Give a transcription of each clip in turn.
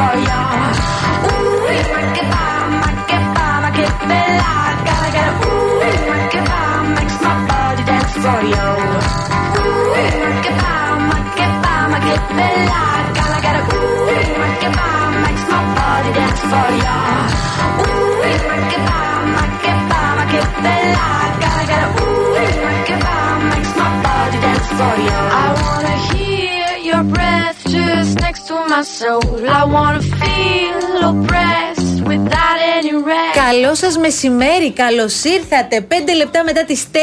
euforia Uy, ma que va, ma que va, ma que Gotta get it, uy, ma que va Makes my body dance for you Gotta get it, uy, Makes my body dance for you Uy, ma que va, ma que va, ma que bella Gotta get it, ooh, ma que va Makes my body dance for you I wanna hear your breath just to my soul. I wanna feel oppressed without any rest. Καλό σας μεσημέρι, καλώς ήρθατε. Πέντε λεπτά μετά τις 4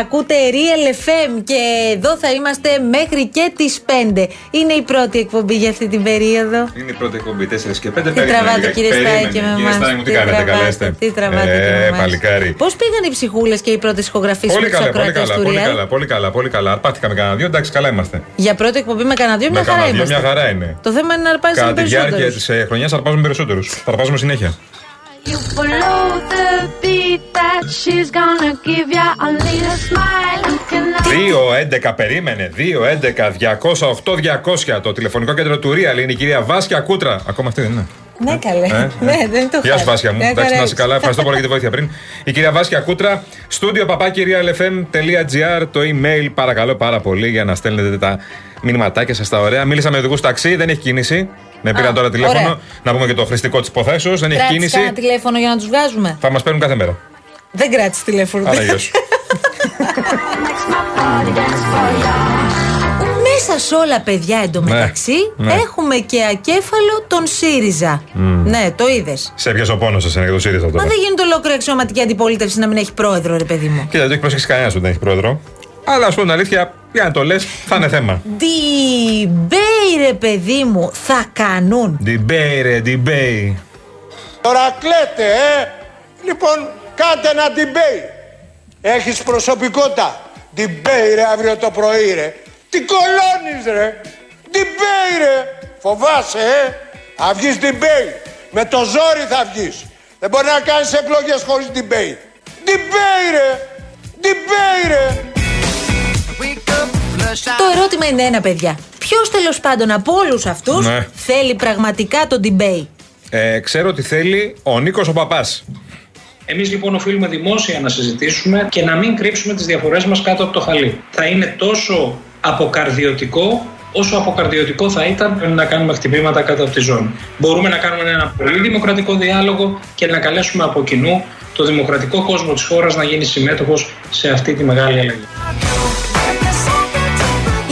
ακούτε Real FM και εδώ θα είμαστε μέχρι και τις 5. Είναι η πρώτη εκπομπή για αυτή την περίοδο. Είναι η πρώτη εκπομπή 4 και 5. Τι τραβάτε, κύριε Στάκη, με Κύριε εμάς. Στάκη μου, τι Τι κάνετε, τραβάτε, καλά είστε. Τι τραβάτε, Ε, και με εμάς. παλικάρι. Πώς πήγαν οι ψυχούλες και οι πρώτες ηχογραφήσεις με Πολύ τους καλά, πολύ ακροατές καλά, του πολύ Real; καλά, πολύ καλά, πολύ καλά. Αρπάθηκαμε κανένα δύο, εντάξει, καλά είμαστε. Για πρώτη εκπομπή με κανένα δύο, Με μια χαρά κανένα δύο, είμαστε. μια χαρά είναι. Το θέμα είναι να αρπάζει Κατά τη διάρκεια περισσότερους. της ε, χρονιάς αρπάζουμε περισσότερους. Θα αρπάζουμε συνέχεια. You follow the beat that she's gonna give ya a little smile. You can 2-11 περίμενε. 2-11-208-200 το τηλεφωνικό κέντρο του Real είναι η κυρία Βάσκια Κούτρα. Ακόμα αυτή δεν είναι. Ναι, καλέ. Ε, Ναι, δεν το Γεια σου, χάρη. Βάσια μου. Μια Εντάξει, χαρά να είσαι καλά. Ευχαριστώ πολύ για τη βοήθεια πριν. Η κυρία Βάσια Κούτρα, στούντιο παπάκι realfm.gr, το email παρακαλώ πάρα πολύ για να στέλνετε τα μηνυματάκια σας τα ωραία. Μίλησα με οδηγούς ταξί, δεν έχει κίνηση. Με πήραν Α, τώρα τηλέφωνο. ωραία. Να πούμε και το χρηστικό της υποθέσεως. Δεν έχει Κράτησε κίνηση. κανένα τηλέφωνο για να τους βγάζουμε. Θα μας παίρνουν κάθε μέρα. Δεν κράτησε τηλέφωνο. Άρα γεια σου. makes my body dance for ya. Μέσα σε όλα, παιδιά, εντωμεταξύ, Ναι, ναι. έχουμε και ακέφαλο τον ΣΥΡΙΖΑ. Ναι, το είδες. Σε πιάσε ο πόνος σας είναι για το ΣΥΡΙΖΑ Μα τώρα. δεν γίνεται ολόκληρη αξιωματική αντιπολίτευση να μην έχει πρόεδρο, ρε παιδί μου. Κοίτα, δεν έχει προσέξει κανένας που δεν έχει πρόεδρο. Αλλά ας πούμε την αλήθεια, για να το λες, θα είναι θέμα. Debate, ρε παιδί μου, θα κάνουν. Debate, debate. Τώρα κλαίτε, ε! Λοιπόν, κάντε ένα debate. Έχεις προσωπικότητα. Debate, ρε, αύριο το πρωί, ρε. Τι κολώνεις, ρε. Debate, ρε. Φοβάσαι, ε. Θα βγεις debate. Με το ζόρι θα βγεις. Δεν μπορεί να κάνεις εκλογές χωρίς debate. Debate, ρε. Debate, ρε. Το ερώτημα είναι ένα, παιδιά. Ποιος τέλος πάντων από όλους αυτούς Ναι. θέλει πραγματικά το debate; Ε, ξέρω ότι θέλει ο Νίκος ο Παπάς. Εμείς λοιπόν οφείλουμε δημόσια να συζητήσουμε και να μην κρύψουμε τις διαφορές μας κάτω από το χαλί. Θα είναι τόσο αποκαρδιωτικό όσο αποκαρδιωτικό θα ήταν να κάνουμε χτυπήματα κάτω από τη ζώνη. Μπορούμε να κάνουμε ένα πολύ δημοκρατικό διάλογο και να καλέσουμε από κοινού το δημοκρατικό κόσμο της χώρας να γίνει συμμέτοχος σε αυτή τη μεγάλη αλλαγή.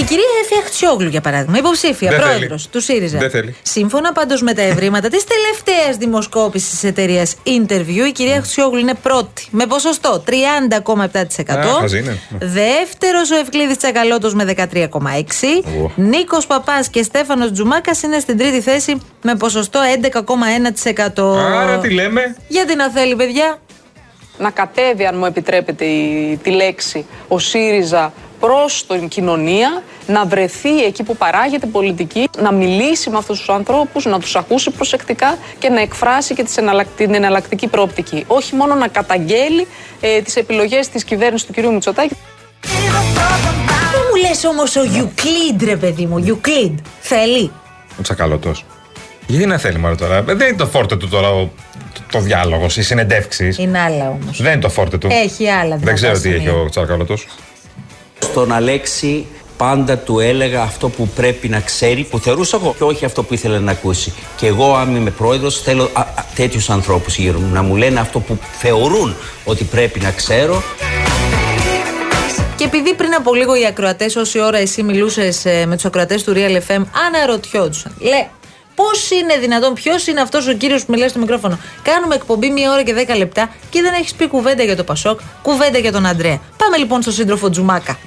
Η κυρία Εφη Αχτσιόγλου, για παράδειγμα, υποψήφια Δεν πρόεδρος θέλει. του ΣΥΡΙΖΑ. Δεν θέλει. Σύμφωνα πάντως με τα ευρήματα της τελευταίας δημοσκόπησης της εταιρείας Interview, η κυρία Αχτσιόγλου είναι πρώτη με ποσοστό 30,7%. Α, χαζή είναι. Δεύτερος ο Ευκλήδης Τσακαλώτος με 13,6%. Ω. Νίκος Παπάς και Στέφανος Τζουμάκας είναι στην τρίτη θέση με ποσοστό 11,1%. Άρα τι λέμε; Γιατί να θέλει, παιδιά. να κατέβει, αν μου επιτρέπετε η, τη λέξη, ο ΣΥΡΙΖΑ προς την κοινωνία, να βρεθεί εκεί που παράγεται πολιτική, να μιλήσει με αυτούς τους ανθρώπους, να τους ακούσει προσεκτικά και να εκφράσει και τις εναλλακ- την εναλλακτική πρόπτικη. Όχι μόνο να καταγγέλει ε, τις επιλογές της κυβέρνησης του κ. Μητσοτάκη. Δεν μου λες όμως ο Euclid, ρε παιδί μου, Euclid. Θέλει; Ο Τσακαλώτος. Γιατί να θέλει μόνο τώρα; Δεν είναι το φόρτε του τώρα ο, το, το διάλογος, οι συνεντεύξεις. Είναι άλλα όμως. Δεν είναι το φόρτε του. Έχει άλλα Δεν ξέρω δυνατά τι έχει σημεία. ο Τσακαλώτος. Στον Αλέξη πάντα του έλεγα αυτό που πρέπει να ξέρει, που θεωρούσα εγώ και όχι αυτό που ήθελε να ακούσει. Και εγώ, αν είμαι πρόεδρος, θέλω τέτοιους ανθρώπους γύρω μου να μου λένε αυτό που θεωρούν ότι πρέπει να ξέρω. Και επειδή πριν από λίγο οι ακροατές, όση ώρα εσύ μιλούσες με τους ακροατές του Real FM, αναρωτιόντουσαν. Λέει, πώς είναι δυνατόν, ποιος είναι αυτός ο κύριος που μιλάει στο μικρόφωνο. Κάνουμε εκπομπή μία ώρα και δέκα λεπτά και δεν έχεις πει κουβέντα για το Πασόκ, κουβέντα για τον Αντρέα. Πάμε λοιπόν στο σύντροφο Τζουμάκα.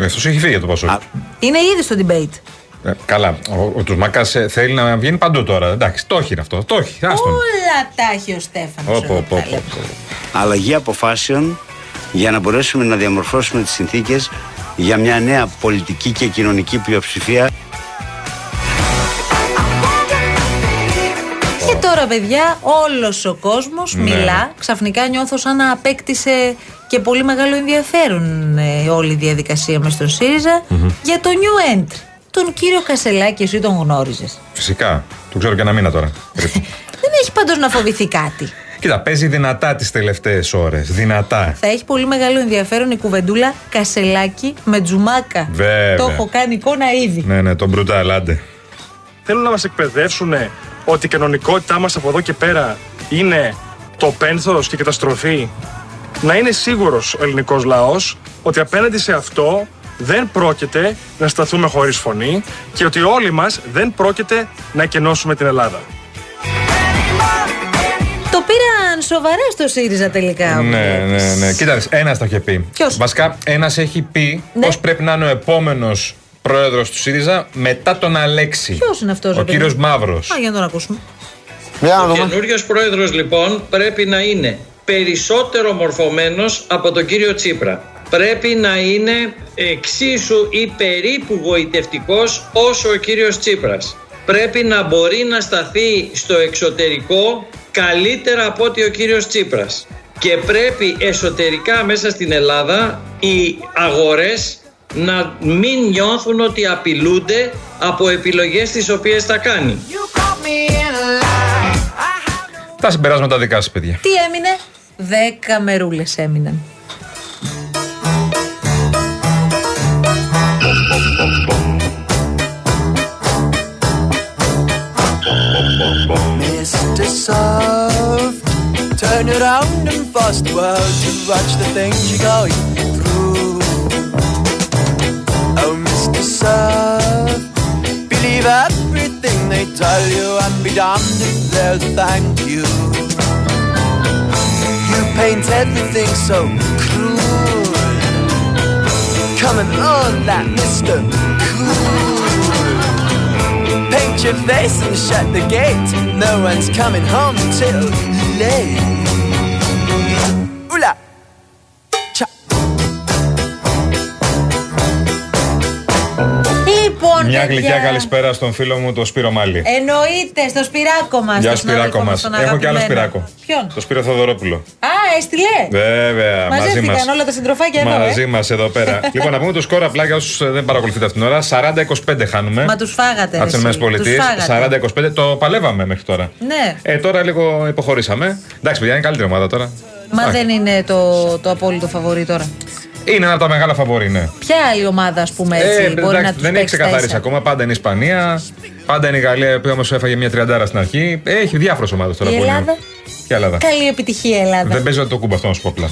Αυτό έχει φύγει για το Πασόκ. Είναι ήδη στο debate. Ε, καλά, ο, ο Τουσμάκα θέλει να βγαίνει παντού τώρα. Εντάξει, το έχει αυτό. Το έχει. Άστον. Όλα τα έχει ο Στέφανος. Αλλαγή αποφάσεων για να μπορέσουμε να διαμορφώσουμε τις συνθήκες για μια νέα πολιτική και κοινωνική πλειοψηφία. Τώρα, παιδιά, όλος ο κόσμος Ναι. μιλά. Ξαφνικά νιώθω σαν να απέκτησε και πολύ μεγάλο ενδιαφέρον ε, όλη η διαδικασία μες στον ΣΥΡΙΖΑ για το new entry. Τον κύριο Κασελάκη, εσύ τον γνώριζες. Φυσικά. Το ξέρω και ένα μήνα τώρα. Δεν έχει πάντως να φοβηθεί κάτι. Κοίτα, παίζει δυνατά τις τελευταίες ώρες. Δυνατά. Θα έχει πολύ μεγάλο ενδιαφέρον η κουβεντούλα Κασελάκη με Τζουμάκα. Βέβαια. Το έχω κάνει εικόνα ήδη. Ναι, ναι, τον μπρουτάλ, άντε. Θέλουν να μας εκπαιδεύσουν ότι η κανονικότητά μας από εδώ και πέρα είναι το πένθος και η καταστροφή. Να είναι σίγουρος ο ελληνικός λαός ότι απέναντι σε αυτό δεν πρόκειται να σταθούμε χωρίς φωνή και ότι όλοι μας δεν πρόκειται να εκενώσουμε την Ελλάδα. Το πήραν σοβαρά στο ΣΥΡΙΖΑ τελικά. Ναι, ναι, ναι. Κοίτα, ένας το είχε πει. Ποιος; Βασικά, ένας έχει πει Ναι. πώς πρέπει να είναι ο επόμενος πρόεδρος του ΣΥΡΙΖΑ μετά τον Αλέξη. Ποιος είναι αυτός, Ο κύριος Μαύρος. Α, για να τον ακούσουμε. Ο καινούριος πρόεδρος λοιπόν πρέπει να είναι περισσότερο μορφωμένος από τον κύριο Τσίπρα. Πρέπει να είναι εξίσου ή περίπου γοητευτικός όσο ο κύριος Τσίπρας. Πρέπει να μπορεί να σταθεί στο εξωτερικό καλύτερα από ότι ο κύριος Τσίπρας. Και πρέπει εσωτερικά μέσα στην Ελλάδα οι αγορές να μην νιώθουν ότι απειλούνται από επιλογές τις οποίες θα κάνει. Τα συμπεράσματα δικά σας, παιδιά. Τι έμεινε, Δέκα μερούλες έμειναν. Mr. Soft, turn around and fast world to watch the things you're going Mr. Believe everything they tell you and be damned if they'll thank you. You paint everything so cruel. Coming on that Mr. Cool. Paint your face and shut the gate. No one's coming home till late. Μια παιδιά, γλυκιά καλησπέρα στον φίλο μου, τον Σπύρο Μάλι. Εννοείται, στο σπυράκο μας. Γεια σου, Σπυράκο μας. Έχω και άλλο Σπυράκο. Ποιον; Το Σπύρο Θοδωρόπουλο. Α, έστειλε. Βέβαια, μαζί Μαζεύτηκαν μας. όλα τα συντροφάκια εδώ. Μαζί Ε. μας εδώ πέρα. λοιπόν, να πούμε το σκορ απλά για όσου δεν παρακολουθείτε αυτήν την ώρα. 40-25 χάνουμε. Μα τους φάγατε. Από τις ρε, εσύ. Τους φάγατε. 40-25. Το παλεύαμε μέχρι τώρα. Ναι, Ε, τώρα λίγο υποχωρήσαμε. Εντάξει, παιδιά, είναι καλύτερη ομάδα τώρα. μα Εντάξει. δεν είναι το, το απόλυτο φαβορή τώρα. Είναι ένα από τα μεγάλα φαβορή, ναι. Ποια άλλη ομάδα, ας πούμε έτσι, Ε, μπορεί εντάξει, να τους δεν έχει ξεκαθαρίσει ακόμα. Πάντα είναι η Ισπανία. Πάντα είναι η Γαλλία, που όμως έφαγε μια τριαντάρα στην αρχή. Έχει διάφορες ομάδες τώρα Η που είναι. Ελλάδα; Ποια Ελλάδα. Καλή επιτυχία, Ελλάδα. Δεν παίζει το κούμπα αυτό να σου πω απλά.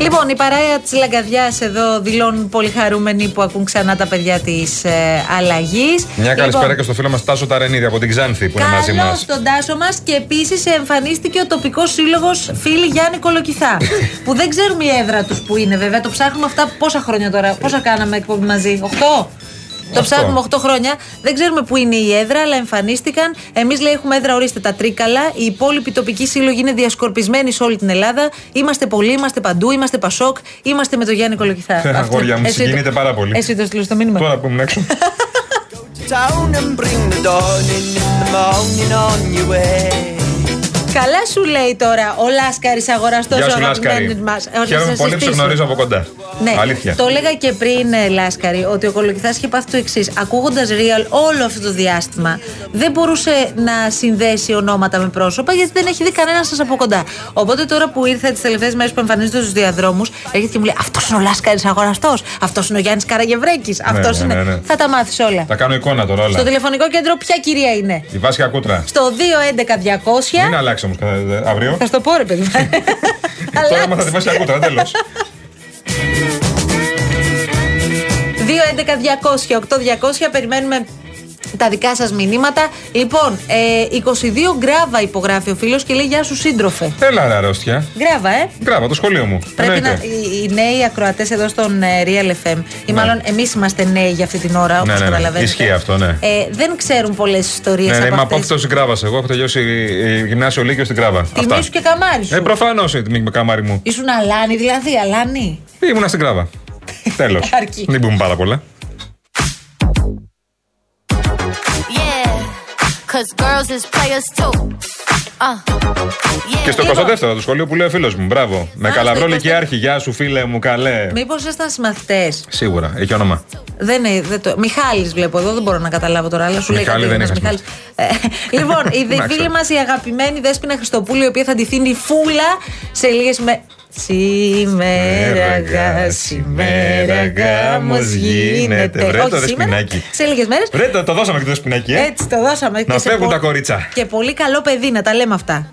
Λοιπόν, η παρέα της Λαγκαδιάς εδώ δηλώνουν πολύ χαρούμενοι που ακούν ξανά τα παιδιά της ε, αλλαγής. Μια καλησπέρα και στο φίλο μας Τάσο Ταρενίδη από την Ξάνθη που είναι μαζί Καλώ μας. τον Τάσο μας και επίσης εμφανίστηκε ο τοπικός σύλλογος Φίλοι Γιάννη Κολοκυθά. που δεν ξέρουμε η έδρα τους που είναι, βέβαια. Το ψάχνουμε αυτά πόσα χρόνια τώρα. Πόσα κάναμε εκπομπή μαζί, 8. Το Οχτώ. ψάχνουμε 8 χρόνια. Δεν ξέρουμε πού είναι η έδρα, αλλά εμφανίστηκαν. Εμείς λέει έχουμε έδρα, ορίστε τα τρίκαλα. Οι υπόλοιποι τοπικοί σύλλογοι είναι διασκορπισμένοι σε όλη την Ελλάδα. Είμαστε πολλοί, είμαστε παντού, είμαστε Πασόκ, είμαστε με τον Γιάννη Κολοκυθά. Αυτό- Αγόρια μου, Εσύ το- συγκινείται πάρα πολύ. Εσύ το στείλω στο μήνυμα. Τώρα που ήμουν έξω. Town and bring the dawn in in the morning on your way. Καλά σου λέει τώρα ο Λάσκαρης αγοραστό Γεια ο σου, αγαπημένο Λάσκαρη. μας. Χαίρομαι πολύ που σε γνωρίζω από κοντά. Ναι, Αλήθεια. το έλεγα και πριν, ε, Λάσκαρη, ότι ο Κολοκυθά είχε πάθει το εξής. Ακούγοντας real όλο αυτό το διάστημα, δεν μπορούσε να συνδέσει ονόματα με πρόσωπα, γιατί δεν έχει δει κανένας σας από κοντά. Οπότε τώρα που ήρθα τις τελευταίες μέρες που εμφανίζεται στους διαδρόμους, έρχεται και μου λέει Αυτός είναι ο Λάσκαρης αγοραστός, αυτός είναι ο Γιάννης Καραγευρέκης, αυτός ναι, είναι. ναι, ναι. Θα τα μάθεις όλα. Θα κάνω εικόνα τώρα όλα. Στο τηλεφωνικό κέντρο, ποια κυρία είναι; Η Βάσια Κούτρα. Στο 211-200. Μην αλλάξει όμως αύριο. Θα στο πω, ρε παιδί. Τώρα έμαθα τη Βάσια Κούτρα, τέλος. 211-200-8200 περιμένουμε τα δικά σας μηνύματα. Λοιπόν, ε, 22 γκράβα υπογράφει ο φίλος και λέει Γεια σου, σύντροφε. Έλα, ρε αρρώστια. Γκράβα, ε. Γκράβα, το σχολείο μου. Πρέπει να, Εννοείται. οι, οι νέοι ακροατές εδώ στον ε, Real FM, ή μάλλον εμείς είμαστε νέοι για αυτή την ώρα, όπως Ναι, ναι, ναι. καταλαβαίνετε. Ισχύει αυτό, ναι. Ε, δεν ξέρουν πολλές ιστορίες Ναι, ναι, από είμαι αυτές. απόφυτο γκράβας. Εγώ έχω τελειώσει ε, γυμνάσιο Λύκειο στην γκράβα. Τιμή σου και καμάρι σου. Ε, προφανώς η τιμή με καμάρι μου. Ήσουν αλάνη, δηλαδή, αλάνη. Ήμουνα στην γκράβα. Τέλος. Αρκεί. Μην πούμε πάρα πολλά. Και στο 22ο του σχολείο που λέει ο φίλος μου. Μπράβο. Με Α, καλαβρό στο 22ο. λυκειάρχη. Γεια σου, φίλε μου, καλέ. Μήπως ήσασταν συμμαθητές; Σίγουρα, έχει όνομα. Δεν είναι. Δεν το... Μιχάλης βλέπω εδώ, δεν μπορώ να καταλάβω τώρα, αλλά σου λέει Μιχάλη κάτι δεν ένας είχα Μιχάλης. Ε, λοιπόν, η δε- Να φίλη ξέρω. μας η αγαπημένη Δέσποινα Χριστοπούλου, η οποία θα ντυθεί φούλα σε λίγες με. Σήμερα γα, σήμερα γάμος γίνεται. Βρε το Όχι σήμερα, δεσποινάκι. σε λίγες μέρες. Βρε το, το δώσαμε και το σπινάκι, ε. Έτσι το δώσαμε. Να και σε φεύγουν πο- τα κορίτσα. Και πολύ καλό παιδί, να τα λέμε αυτά.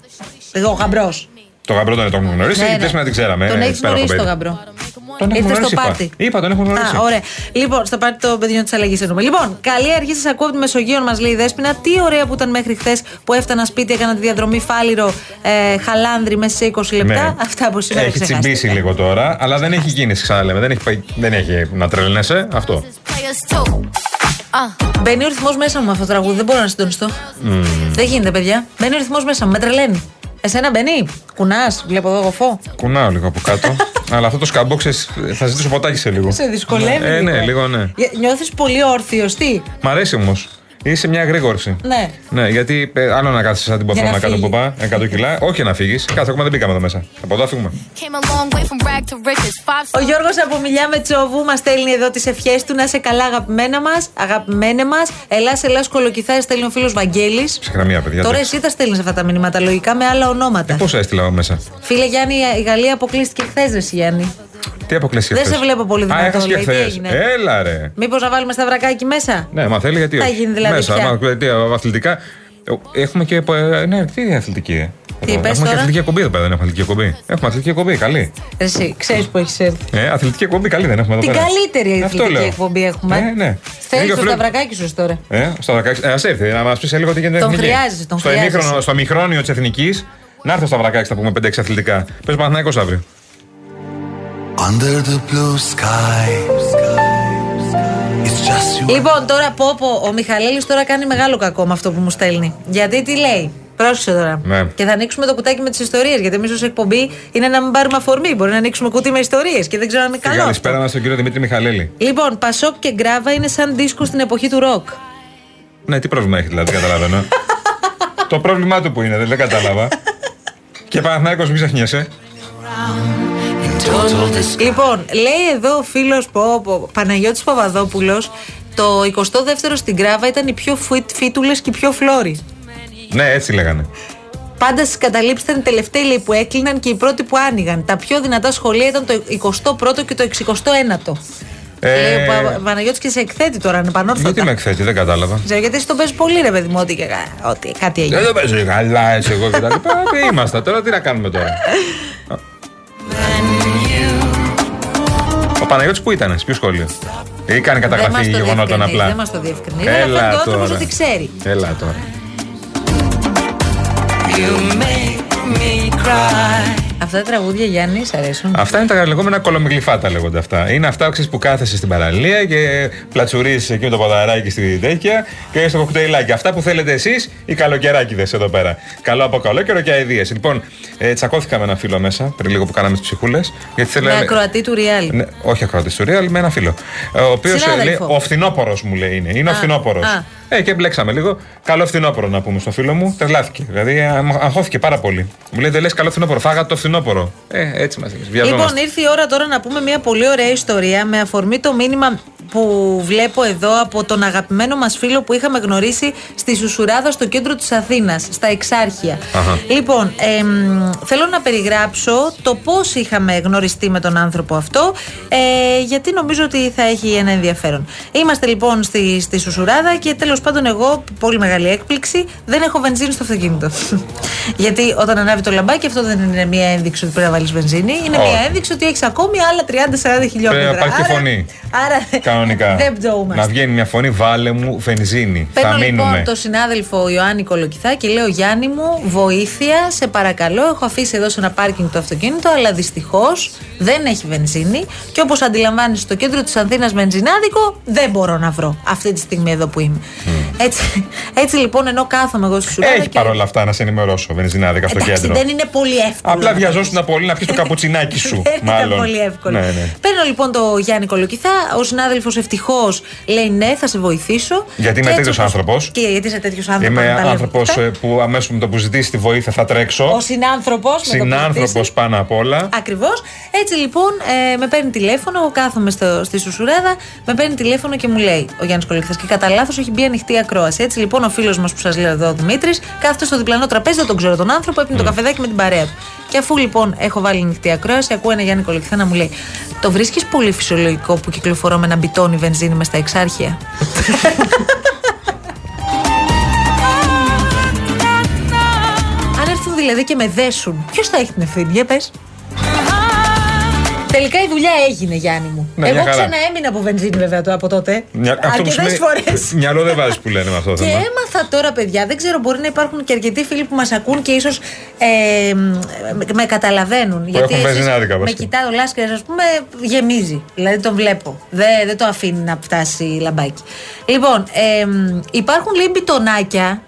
Εγώ, ο γαμπρός. Το γαμπρό τον έχουμε γνωρίσει, Ναι, η ναι. Δέσποινα την ξέραμε. Τον ε, έχεις υπέροχο γνωρίσει το παιδί. γαμπρό. Τον έχουμε Ήρθε στο γνωρίσει, είπα. πάρτι. Είπα, τον έχουμε γνωρίσει. Α, ωραία. Λοιπόν, στο πάρτι των παιδιών της αλλαγής εννοούμε. Λοιπόν, καλή αρχή σας ακούω από τη Μεσογείο, μας λέει η Δέσποινα. Τι ωραία που ήταν μέχρι χθες που έφτανα σπίτι, έκανα τη διαδρομή φάληρο ε, χαλάνδρη μέσα σε 20 λεπτά. Ναι. Αυτά από σήμερα Έχει ξεχάσετε. τσιμπήσει λίγο τώρα, αλλά δεν έχει κίνηση, ξαναλέμε. Δεν έχει, πάει- δεν έχει να τρελνέσαι. Αυτό. Players too. Uh, Μπαίνει ο ρυθμός μέσα μου με αυτό το τραγούδι, δεν μπορώ να συντονιστώ. Δεν γίνεται, παιδιά. Μπαίνει ο ρυθμός μέσα μου, με τρελαίνει. Εσένα μπαίνει, κουνάς, βλέπω εδώ γοφό. Κουνάω λίγο από κάτω. αλλά αυτό το σκαμπό, ξέρεις, θα ζητήσω ποτάκι σε λίγο. Σε δυσκολεύει. Ε, ναι, λίγο. λίγο ναι. Νιώθεις πολύ όρθιος, τι; Μ' αρέσει όμως. Είσαι μια γρήγορση. Ναι. Ναι, γιατί ε, άλλο να κάθεσαι σαν την Για να ποθρόνα κάτω φύγεις. που πά, 100 κιλά. Όχι να φύγεις. Κάθε ακόμα δεν μπήκαμε εδώ μέσα. Από εδώ φύγουμε. came a long way from rag to riches. Five Ο Γιώργος από Μιλιά με Τσόβου μας στέλνει εδώ τις ευχές του. Να είσαι καλά, αγαπημένα μας, αγαπημένε μας. Ελάς, ελάς, κολοκυθάρι, στέλνει ο φίλος Βαγγέλης. Ψυχραιμία, παιδιά. Τώρα εντάξει. εσύ τα στέλνεις αυτά τα μηνύματα, λογικά με άλλα ονόματα. Ε, Πώ έστειλα μέσα; Φίλε Γιάννη, η Γαλλία αποκλείστηκε χθες, ρε εσύ, Γιάννη. Τι αποκλείσει Δεν σε βλέπω πολύ Α, δυνατό, έχασε και λέει, τι χθε. έγινε; Έλα ρε. Μήπως να βάλουμε στα βρακάκι μέσα; Ναι, μα θέλει γιατί Θα όχι. γίνει δηλαδή Μέσα, πια. μα, τι, αθλητικά. Ε, Έχουμε και. ε, Ναι, τι είναι αθλητική. ε. Τι είπες Έχουμε και τώρα; αθλητική εκπομπή εδώ πέρα, δεν έχουμε αθλητική εκπομπή. Έχουμε αθλητική εκπομπή, καλή. Εσύ, ξέρεις που έχεις έρθει. Ε, αθλητική εκπομπή, καλή δεν έχουμε εδώ Την πέρα. καλύτερη Αυτό αθλητική λέω. εκπομπή έχουμε. Ε, ναι. Θέλεις Είναι το και ο σταυρακάκι σου τώρα. Ε, στο 16. Ε, ας έρθει, να μας πεις σε λίγο τι γίνεται. Τον στην εθνική. χρειάζεσαι, τον στο χρειάζεσαι. ημίχρονο- Στο μηχρόνιο της Εθνικής, να έρθει στο Σταυρακάκι, θα πούμε 5-6 αθλητικά. Πες Παναθηναϊκός αύριο. Under the blue sky. It's just you. Λοιπόν, τώρα πω, πω, ο Μιχαλέλη τώρα κάνει μεγάλο κακό με αυτό που μου στέλνει. Γιατί τι λέει; Πρόσεξε τώρα. Ναι. Και θα ανοίξουμε το κουτάκι με τις ιστορίες. Γιατί εμείς ως εκπομπή είναι να μην πάρουμε αφορμή. Μπορεί να ανοίξουμε κουτί με ιστορίες και δεν ξέρω αν είναι Και καλό. αυτό. καλησπέρα μας στον κύριο Δημήτρη Μιχαλέλη. Λοιπόν, Πασόκ και Γκράβα είναι σαν δίσκο στην εποχή του ροκ. Ναι, τι πρόβλημα έχει δηλαδή, δεν καταλαβαίνω. το πρόβλημά του που είναι, δεν, δεν κατάλαβα. και Παναθηναϊκός μην ξεχνιέσαι. Λοιπόν, λέει εδώ ο φίλος Παναγιώτης Παπαδόπουλος, το 22ο στην Γκράβα ήταν οι πιο φίτουλες και οι πιο φλόροι. Ναι, έτσι λέγανε. Πάντα στις καταλήψεις ήταν οι τελευταίοι λέει, που έκλειναν και οι πρώτοι που άνοιγαν. Τα πιο δυνατά σχολεία ήταν το 21ο και το 61ο. Ε, Λέει ο Πα- Παναγιώτης και σε εκθέτει τώρα, είναι πανόρθωτα. γιατί με εκθέτει, δεν κατάλαβα. Ξέρω, γιατί εσύ τον παίζει πολύ ρε παιδί μου, ότι, και κα- ότι κάτι έγινε. Δεν το παίζω καλά, έτσι εγώ και τα λοιπά. Τι είμαστε τώρα, τι να κάνουμε τώρα. Ο Παναγιώτης που ήταν, σε ποιο σχόλιο. Ή κάνει Δεν καταγραφή μας το γεγονότων διευκρινίζει, απλά; Δεν μας το διευκρινίζει. Αλλά Έλα φαίνεται ο άνθρωπος τώρα. ότι ξέρει. Έλα τώρα. Αυτά τα τραγούδια Γιάννη, σ' αρέσουν. Αυτά είναι τα λεγόμενα κολομιγλυφάτα λέγονται αυτά. Είναι αυτά ξέρεις, που κάθεσαι στην παραλία και πλατσουρίζεις εκεί με το ποδαράκι στη τέτοια και έχεις το κοκτέιλάκι. Αυτά που θέλετε εσείς οι καλοκαιράκιδες εδώ πέρα. Καλό από καλό καιρό και αειδίε. Λοιπόν, ε, τσακώθηκα με ένα φίλο μέσα πριν λίγο που κάναμε τις ψυχούλες. Γιατί Με θέλανε- ακροατή του Ριάλ. Ναι, όχι ακροατής του Real, με ένα φίλο. Ε, Ο οποίος Συνάδελφο. λέει, ο φθινόπορο μου λέει είναι. Είναι ο Α, φθινόπορο. Α. Ε, και μπλέξαμε λίγο. Καλό φθινόπωρο να πούμε στο φίλο μου. Τρελάθηκε. Δηλαδή, αμ- αγχώθηκε πάρα πολύ. Μου λέει, δεν λες καλό φθινόπωρο. Φάγα το φθινόπωρο. Ε, έτσι μας Λοιπόν, ήρθε η ώρα τώρα να πούμε μια πολύ ωραία ιστορία με αφορμή το μήνυμα που βλέπω εδώ από τον αγαπημένο μας φίλο που είχαμε γνωρίσει στη Σουσουράδα στο κέντρο της Αθήνας, στα Εξάρχεια. Αχα. Λοιπόν, εμ, θέλω να περιγράψω το πώς είχαμε γνωριστεί με τον άνθρωπο αυτό, ε, γιατί νομίζω ότι θα έχει ένα ενδιαφέρον. Είμαστε λοιπόν στη, στη Σουσουράδα και τέλος πάντων εγώ, πολύ μεγάλη έκπληξη, δεν έχω βενζίνη στο αυτοκίνητο. γιατί όταν ανάβει το λαμπάκι αυτό δεν είναι μια ένδειξη ότι πρέπει να βάλεις βενζίνη, είναι Όχι. μια ένδειξη ότι έχεις ακόμη άλλα 30-40 χιλιόμετρα. Πρέπει να υπάρχει και Άρα- φωνή. Άρα Κανονικά. δεν πτωούμαστε. Να βγαίνει μια φωνή, βάλε μου βενζίνη. Παίρνω θα μείνουμε. λοιπόν τον συνάδελφο Ιωάννη Κολοκυθά και λέω Γιάννη μου, βοήθεια, σε παρακαλώ. Έχω αφήσει εδώ σε ένα πάρκινγκ το αυτοκίνητο, αλλά δυστυχώς δεν έχει βενζίνη. Και όπως αντιλαμβάνεσαι, στο κέντρο της Αθήνας βενζινάδικο δεν μπορώ να βρω αυτή τη στιγμή εδώ που είμαι. Έτσι, έτσι λοιπόν, ενώ κάθομαι εγώ στη Σουράδα. Έχει και... παρόλα αυτά να σε ενημερώσω, βενζινάδικα στο Εντάξει, κέντρο. δεν είναι πολύ εύκολο. Απλά βιαζόσουν πολύ να πιει το καπουτσινάκι σου. Δεν ήταν μάλλον. πολύ εύκολο. Ναι, ναι. Παίρνω λοιπόν το Γιάννη Κολοκυθά. Ο συνάδελφος ευτυχώς λέει ναι, θα σε βοηθήσω. Γιατί είμαι Και έτσι τέτοιο όπως- άνθρωπος. Και γιατί είσαι τέτοιος άνθρωπος. Είμαι άνθρωπος που αμέσως με το που ζητήσει τη βοήθεια θα τρέξω. Ο συνάνθρωπος. Συνάνθρωπος πάνω απ' όλα. Ακριβώς. Έτσι λοιπόν ε, με παίρνει τηλέφωνο, εγώ κάθομαι στο, στη Σουσουράδα, με παίρνει τηλέφωνο και μου λέει ο Γιάννης Κολοκυθά και κατά λάθος έχει μπει ανοιχτή ακρόαση. Έτσι λοιπόν ο φίλος μας που σας λέω εδώ, ο Δημήτρης, κάθεται στο διπλανό τραπέζι, δεν τον ξέρω τον άνθρωπο, έπινε το καφεδάκι με την παρέα του. Και αφού λοιπόν έχω βάλει ανοιχτή ακρόαση, ακούω ένα Γιάννη Κολοκυθά να μου λέει: Το βρίσκεις πολύ φυσιολογικό που κυκλοφορώ με ένα μπιτόνι βενζίνη μες στα εξάρχεια. Αν έρθουν δηλαδή και με δέσουν, ποιος θα έχει την ευθύνη, για πες. Τελικά η δουλειά έγινε, Γιάννη μου. Ναι, Εγώ μια χαρά. ξαναέμεινα από βενζίνη, βέβαια, το από τότε. Μια, αυτό που Αρκετές σημαίνει- φορές. Μυαλό δεν βάζεις που λένε με αυτό το Και θέμα. έμαθα τώρα, παιδιά, δεν ξέρω, μπορεί να υπάρχουν και αρκετοί φίλοι που μας ακούν και ίσως ε, με- με καταλαβαίνουν. γιατί έχουν εσείς βενζινάδικα, με βασικά. κοιτάει ο Λάσκαρης, ας πούμε, γεμίζει. Δηλαδή τον βλέπω. Δεν, δεν το αφήνει να φτάσει λαμπάκι. Λοιπόν, ε, υπάρχουν λέει μπιτονάκια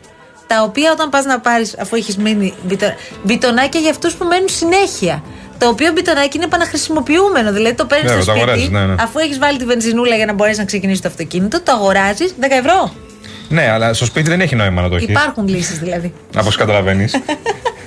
τα οποία όταν πας να πάρεις, αφού έχεις μείνει. μπιτο- Μπιτονάκια για αυτούς που μένουν συνέχεια. Το οποίο μπιτονάκι είναι επαναχρησιμοποιούμενο. Δηλαδή το παίρνεις Ναι, στο το σπίτι, αγοράζεις, ναι, ναι. αφού έχεις βάλει τη βενζινούλα για να μπορέσεις να ξεκινήσεις το αυτοκίνητο, το αγοράζεις 10 ευρώ. Ναι, αλλά στο σπίτι δεν έχει νόημα να το έχεις. Υπάρχουν λύσεις δηλαδή. Από όσο καταλαβαίνεις.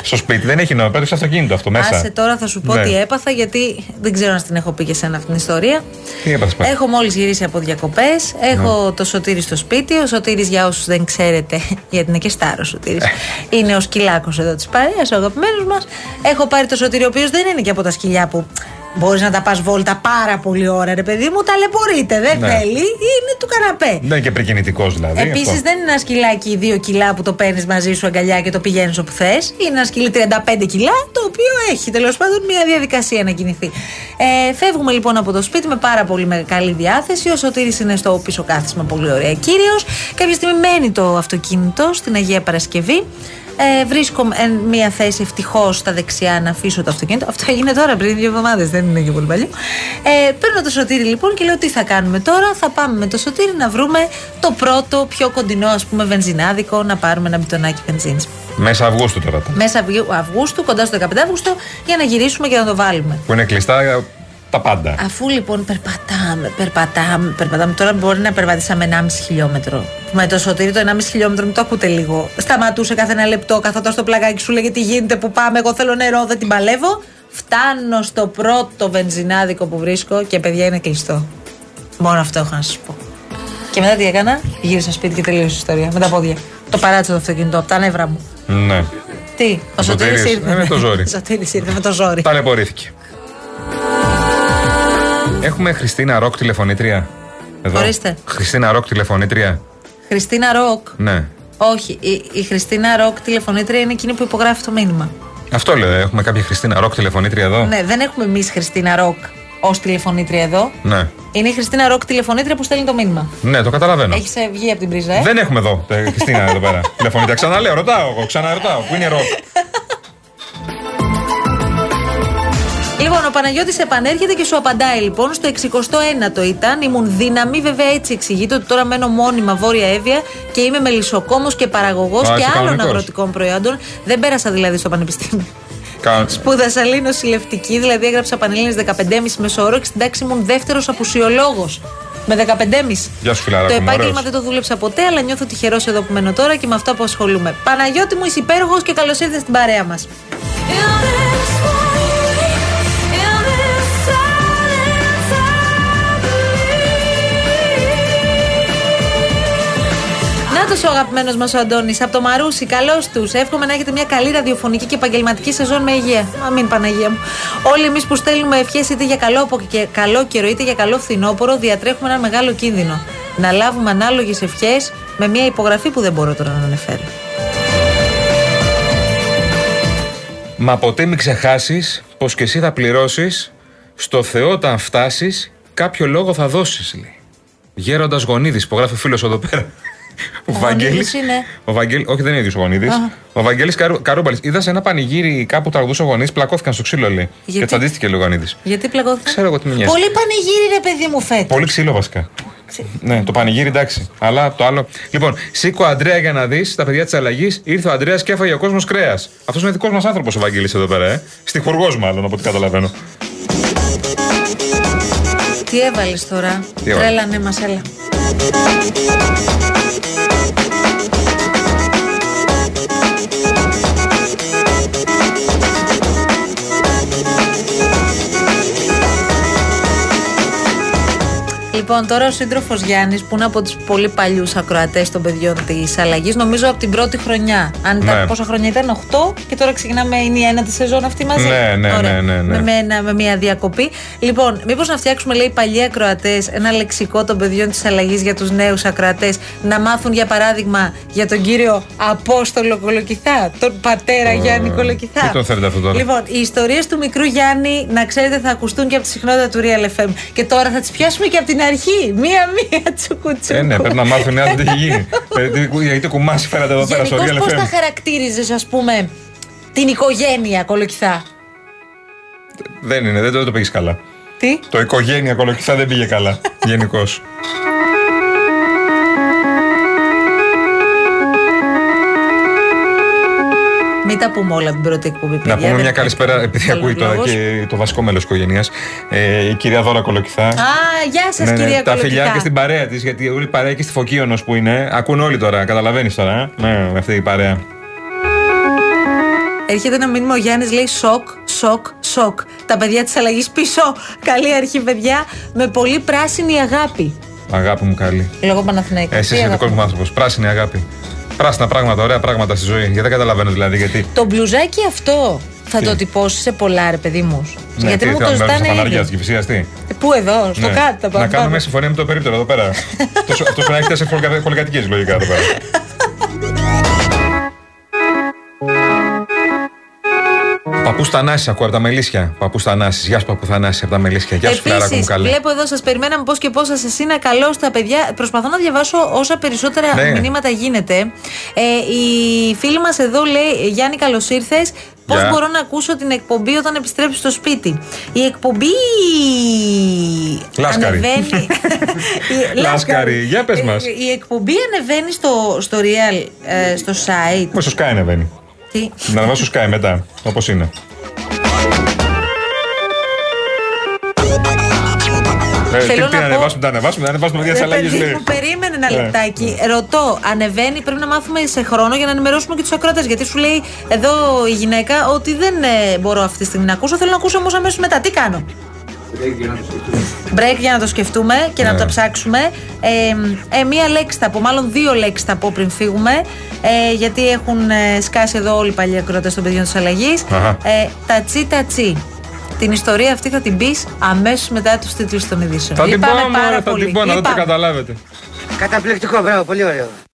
στο σπίτι δεν έχει νόημα. Παίρνεις το αυτοκίνητο αυτό μέσα. Άσε τώρα θα σου πω Ναι. τι έπαθα, γιατί δεν ξέρω αν την έχω πει και σένα αυτή την ιστορία. Τι έπαθες πάλι; Έχω μόλις γυρίσει από διακοπές. Έχω το σωτήρι στο σπίτι. Ο σωτήρης για όσους δεν ξέρετε, γιατί είναι και στάρος σωτήρης είναι ο σκυλάκος εδώ της παρέας, ο αγαπημένος μας. Έχω πάρει το σωτήρι, ο οποίος δεν είναι και από τα σκυλιά που μπορείς να τα πας βόλτα πάρα πολύ ώρα, ρε παιδί μου. Ταλαιπωρείται, δεν Ναι. θέλει. Είναι του καναπέ. Δεν είναι και πρικινητικός δηλαδή. Επίσης αυτό. δεν είναι ένα σκυλάκι 2 κιλά που το παίρνεις μαζί σου αγκαλιά και το πηγαίνεις όπου θες. Είναι ένα σκυλί 35 κιλά, το οποίο έχει τέλος πάντων μια διαδικασία να κινηθεί. Ε, φεύγουμε λοιπόν από το σπίτι με πάρα πολύ με καλή διάθεση. Ο Σωτήρης είναι στο πίσω κάθισμα, πολύ ωραία κύριος. Κάποια στιγμή μένει το αυτοκίνητο στην Αγία Παρασκευή. Ε, βρίσκω εν, μια θέση ευτυχώς στα δεξιά να αφήσω το αυτοκίνητο. Αυτό έγινε τώρα πριν δύο εβδομάδες, δεν είναι και πολύ παλιό. Ε, παίρνω το σωτήρι λοιπόν και λέω τι θα κάνουμε τώρα; Θα πάμε με το σωτήρι να βρούμε το πρώτο πιο κοντινό ας πούμε βενζινάδικο να πάρουμε ένα μπιτονάκι βενζίνης. Μέσα Αυγούστου τώρα. ήταν. Μέσα Αυγου- Αυγούστου, κοντά στο 15 Αύγουστο, για να γυρίσουμε και να το βάλουμε. Που είναι κλειστά ε, τα πάντα. Αφού λοιπόν περπατάμε, περπατάμε, περπατάμε. Τώρα μπορεί να περπατήσαμε 1,5 χιλιόμετρο. Με το σωτήρι το 1,5 χιλιόμετρο, μην το ακούτε λίγο. Σταματούσε κάθε ένα λεπτό, καθόταν στο πλαγάκι σου, λέγε τι γίνεται, που πάμε. Εγώ θέλω νερό, δεν την παλεύω. Φτάνω στο πρώτο βενζινάδικο που βρίσκω και παιδιά είναι κλειστό. Μόνο αυτό έχω να σας πω. Και μετά τι έκανα, γύρισα σπίτι και τελείωσε η ιστορία. Με τα πόδια. Το παράτησα το αυτοκίνητο από τα νεύρα μου. Ναι. Τι, ο Σωτήρης Σωτήρης, ήρθε. ε, με το ζόρι. Ο Σωτήρης ήρθε με το ζόρι. Ταλαιπωρήθηκε. Έχουμε Χριστίνα Ροκ τηλεφωνήτρια. Εδώ. Ορίστε. Χριστίνα Ροκ τηλεφωνήτρια. Χριστίνα Ροκ. Ναι. Όχι, η, η Χριστίνα Ροκ τηλεφωνήτρια είναι εκείνη που υπογράφει το μήνυμα. Αυτό λέω. Έχουμε κάποια Χριστίνα Ροκ τηλεφωνήτρια εδώ; Ναι, δεν έχουμε εμείς Χριστίνα Ροκ ως τηλεφωνήτρια εδώ. Ναι. Είναι η Χριστίνα Ροκ τηλεφωνήτρια που στέλνει το μήνυμα. Ναι, το καταλαβαίνω. Έχεις βγει από την πρίζα, ε; Δεν έχουμε εδώ τη Χριστίνα εδώ πέρα. Τηλεφωνήτρια. Ξαναλέω, ρωτάω εγώ. Ξαναρωτάω. Πού είναι η Ροκ; Λοιπόν, ο Παναγιώτης επανέρχεται και σου απαντάει λοιπόν. Στο 69ο ήταν. Ήμουν δύναμη, βέβαια έτσι εξηγείται ότι τώρα μένω μόνιμα βόρεια Εύβοια και είμαι μελισσοκόμος και παραγωγός Α, και είσαι άλλων κανονικός. αγροτικών προϊόντων. Δεν πέρασα δηλαδή στο πανεπιστήμιο. Κα- Σπούδασα λίγο νοσηλευτική, δηλαδή έγραψα πανελλήνιες 15,5 μεσόωρο και στην τάξη ήμουν δεύτερος απουσιολόγος. Με 15,5. Γεια σου, φιλαράκο. Το μου, επάγγελμα ωραίος. δεν το δούλεψα ποτέ, αλλά νιώθω τυχερός εδώ που μένω τώρα και με αυτά που ασχολούμαι. Παναγιώτη μου, είσαι υπέροχος και καλώς ήρθες στην παρέα μας. Να ο αγαπημένος μας ο Αντώνης από το Μαρούσι, καλώς τους. Εύχομαι να έχετε μια καλή ραδιοφωνική και επαγγελματική σεζόν με υγεία. Μα μην Παναγία μου. Όλοι εμείς που στέλνουμε ευχές είτε για καλό, απο- και καλό καιρό είτε για καλό φθινόπωρο, διατρέχουμε ένα μεγάλο κίνδυνο. Να λάβουμε ανάλογες ευχές με μια υπογραφή που δεν μπορώ τώρα να αναφέρω. Μα ποτέ μην ξεχάσεις πως και εσύ θα πληρώσεις στο Θεό όταν φτάσεις, κάποιο λόγο θα δώσεις, λέει. Γέροντας Γονίδης, υπογράφει ο φίλος εδώ πέρα. Ο Βαγγέλης- Γονίδης είναι. Ο Βαγγέλη, όχι δεν είναι ίδιος ο Γονίδη. Α. Ο Βαγγέλης Καρου, Καρούμπαλης. Είδας σε ένα πανηγύρι κάπου τραγουδούσε ο Γονίδη, πλακώθηκαν στο ξύλο, λέει. Γιατί; Και τσαντίστηκε λίγο ο Γονίδη. Γιατί πλακώθηκα. Ξέρω εγώ τι με νοιάζει. Πολύ πανηγύρι, ρε παιδί μου, φέτος. Πολύ ξύλο βασικά. Ναι, το πανηγύρι εντάξει. Αλλά το άλλο. Λοιπόν, σήκω Αντρέα για να δεις τα παιδιά της αλλαγής. Ήρθε ο Αντρέας και έφαγε ο κόσμος κρέας. Αυτός είναι δικός μας άνθρωπος ο Βαγγέλης εδώ πέρα, ε. Στιχουργό μάλλον από ό,τι καταλαβαίνω. Τι έβαλες τώρα; Τι έβαλε. Τρέλα, ναι, μας έλα. Λοιπόν, τώρα ο σύντροφος Γιάννης, που είναι από τους πολύ παλιούς ακροατές των παιδιών της αλλαγής, νομίζω από την πρώτη χρονιά. Αν ήταν, Ναι. πόσα χρόνια ήταν, 8 και τώρα ξεκινάμε, είναι η ένατη σεζόν αυτή μαζί; Ναι, ναι, Ωραία. ναι, ναι, ναι. Με, με, ένα- με μια διακοπή. Λοιπόν, μήπως να φτιάξουμε, λέει, παλιοί ακροατές, ένα λεξικό των παιδιών της αλλαγής για τους νέους ακροατές, να μάθουν, για παράδειγμα, για τον κύριο Απόστολο Κολοκυθά, τον πατέρα Γιάννη Κολοκυθά. Τι τον θέλετε αυτό τώρα; Λοιπόν, οι ιστορίες του μικρού Γιάννη, να ξέρετε, θα ακουστούν και από τη συχνότητα του Real FM. Και τώρα θα τις πιάσουμε και από την αρχή. Μία-μία τσουκουτσούκου. Ε, ναι, πρέπει να μάθουν οι άλλοι τι έχει γίνει. Ε, τι- Γιατί κουμάσι φέρατε εδώ πέρα στο Γενικώς, Real πώς θα FM. χαρακτήριζες, ας πούμε, την οικογένεια Κολοκυθά; Δεν είναι, δεν το, δεν το πήγες καλά. Τι; Το οικογένεια κολοκυθά δεν πήγε καλά. Γενικώς. Μην τα πούμε όλα την πρώτη εκπομπή, παιδιά. Να πούμε δεν μια υπάρχει καλησπέρα, επειδή ακούει τώρα λόγος. και το βασικό μέλος της οικογένειας. Ε, η κυρία Δώρα Κολοκυθά. Α, γεια σας, Ναι, ναι, κυρία τα φιλιά Κολοκυθά. και στην παρέα της, γιατί όλη η παρέα και στη Φωκίωνος που είναι. Ακούν όλοι τώρα, καταλαβαίνεις τώρα. Ε; Ναι, αυτή η παρέα. Έρχεται ένα μήνυμα ο Γιάννης, λέει σοκ, σοκ, σοκ. Τα παιδιά της αλλαγής πίσω. Καλή αρχή, παιδιά. Με πολύ πράσινη αγάπη. Αγάπη μου καλή. Λόγω Παναθηναϊκού. Εσύ Τι είσαι αγάπη; δικός μου άνθρωπος. Πράσινη αγάπη. Πράσινα πράγματα, ωραία πράγματα στη ζωή. Γιατί δεν καταλαβαίνω δηλαδή γιατί. Το μπλουζάκι αυτό θα Τι; το τυπώσεις σε πολλά, ρε παιδί μου. Ναι, Γιατί τι, μου θα το με βάλεις ζητάνε στα φανάρια ήδη. της Κυφυσίας, τι; Ε, Πού εδώ, στο Ναι. κάτω τα Να πάμε. κάνουμε μια συμφωνία με το περίπτερο εδώ πέρα. Αυτό πρέπει να έχει τέσσερι πολυκατοικίε λογικά εδώ πέρα. Θανάση, ακούω από τα Μελίσια. Παππού Θανάση. Γεια σου, Παππού Θανάση από τα Μελίσια. Γεια σου, φιλαράκο μου Επίσης, καλέ. βλέπω εδώ, σας περιμέναμε πώς και πώς σας εσύ να καλώ τα παιδιά. Προσπαθώ να διαβάσω όσα περισσότερα Ναι. μηνύματα γίνεται. Ε, η φίλη μας εδώ λέει: Γιάννη, καλώς ήρθες. Πώς Γεια. μπορώ να ακούσω την εκπομπή όταν επιστρέψει στο σπίτι; Η εκπομπή. Λάσκαρη. Ανεβαίνει. Η- Λάσκαρη, για πες μας. Η, η εκπομπή ανεβαίνει στο, στο Real, ε, στο site. Πώ στο Sky ανεβαίνει. Τι; Να ανεβάσω στο Sky μετά, όπως είναι. Θέλω τι να να πω- ανεβάσουμε, τα ανεβάσουμε, να ανεβάσουμε για τι Ρε αλλαγέ. παιδί μου, περίμενε ένα Ε. λεπτάκι. Ρωτώ, ανεβαίνει, πρέπει να μάθουμε σε χρόνο για να ενημερώσουμε και τους ακροατές. Γιατί σου λέει εδώ η γυναίκα ότι δεν ε, μπορώ αυτή τη στιγμή να ακούσω. Θέλω να ακούσω όμως αμέσως μετά. Τι κάνω; Break για να το σκεφτούμε και να Ναι. τα ψάξουμε. Ε, ε, μία λέξη θα πω, μάλλον δύο λέξεις θα πω πριν φύγουμε. Ε, γιατί έχουν ε, σκάσει εδώ όλοι οι παλιοί ακροατές των παιδιών της αλλαγής. Αχα. Ε, τατσι τατσι. Την ιστορία αυτή θα την πεις αμέσως μετά τους τίτλους των ειδήσεων. Θα την πω, Λυπάμαι μωρέ, πάρα θα πολύ. την πω, να το Λυπάμαι. καταλάβετε. Καταπληκτικό, μπράβο, πολύ ωραίο.